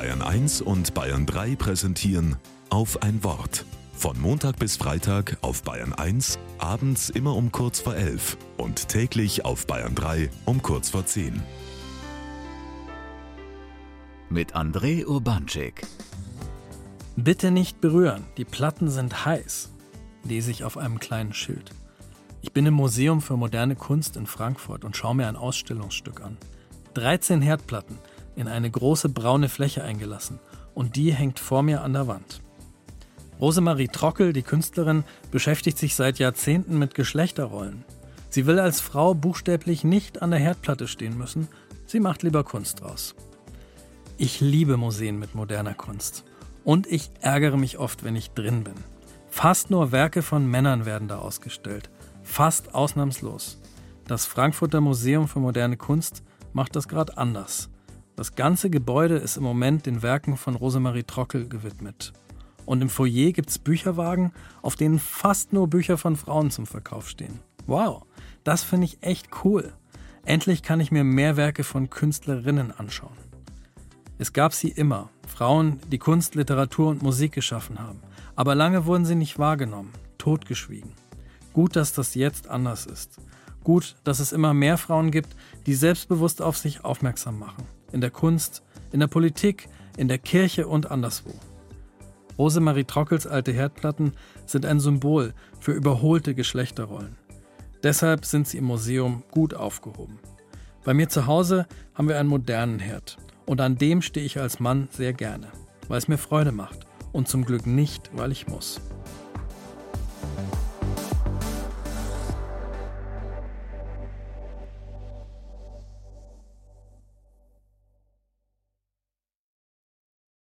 Bayern 1 und Bayern 3 präsentieren auf ein Wort. Von Montag bis Freitag auf Bayern 1, abends immer um kurz vor 11 und täglich auf Bayern 3 um kurz vor 10. Mit André Urbanczyk. Bitte nicht berühren, die Platten sind heiß, lese ich auf einem kleinen Schild. Ich bin im Museum für moderne Kunst in Frankfurt und schaue mir ein Ausstellungsstück an. 13 Herdplatten in eine große braune Fläche eingelassen und die hängt vor mir an der Wand. Rosemarie Trockel, die Künstlerin, beschäftigt sich seit Jahrzehnten mit Geschlechterrollen. Sie will als Frau buchstäblich nicht an der Herdplatte stehen müssen, sie macht lieber Kunst draus. Ich liebe Museen mit moderner Kunst. Und ich ärgere mich oft, wenn ich drin bin. Fast nur Werke von Männern werden da ausgestellt. Fast ausnahmslos. Das Frankfurter Museum für moderne Kunst macht das gerade anders. Das ganze Gebäude ist im Moment den Werken von Rosemarie Trockel gewidmet. Und im Foyer gibt es Bücherwagen, auf denen fast nur Bücher von Frauen zum Verkauf stehen. Wow, das finde ich echt cool. Endlich kann ich mir mehr Werke von Künstlerinnen anschauen. Es gab sie immer, Frauen, die Kunst, Literatur und Musik geschaffen haben. Aber lange wurden sie nicht wahrgenommen, totgeschwiegen. Gut, dass das jetzt anders ist. Gut, dass es immer mehr Frauen gibt, die selbstbewusst auf sich aufmerksam machen in der Kunst, in der Politik, in der Kirche und anderswo. Rosemarie Trockels alte Herdplatten sind ein Symbol für überholte Geschlechterrollen. Deshalb sind sie im Museum gut aufgehoben. Bei mir zu Hause haben wir einen modernen Herd und an dem stehe ich als Mann sehr gerne, weil es mir Freude macht und zum Glück nicht, weil ich muss.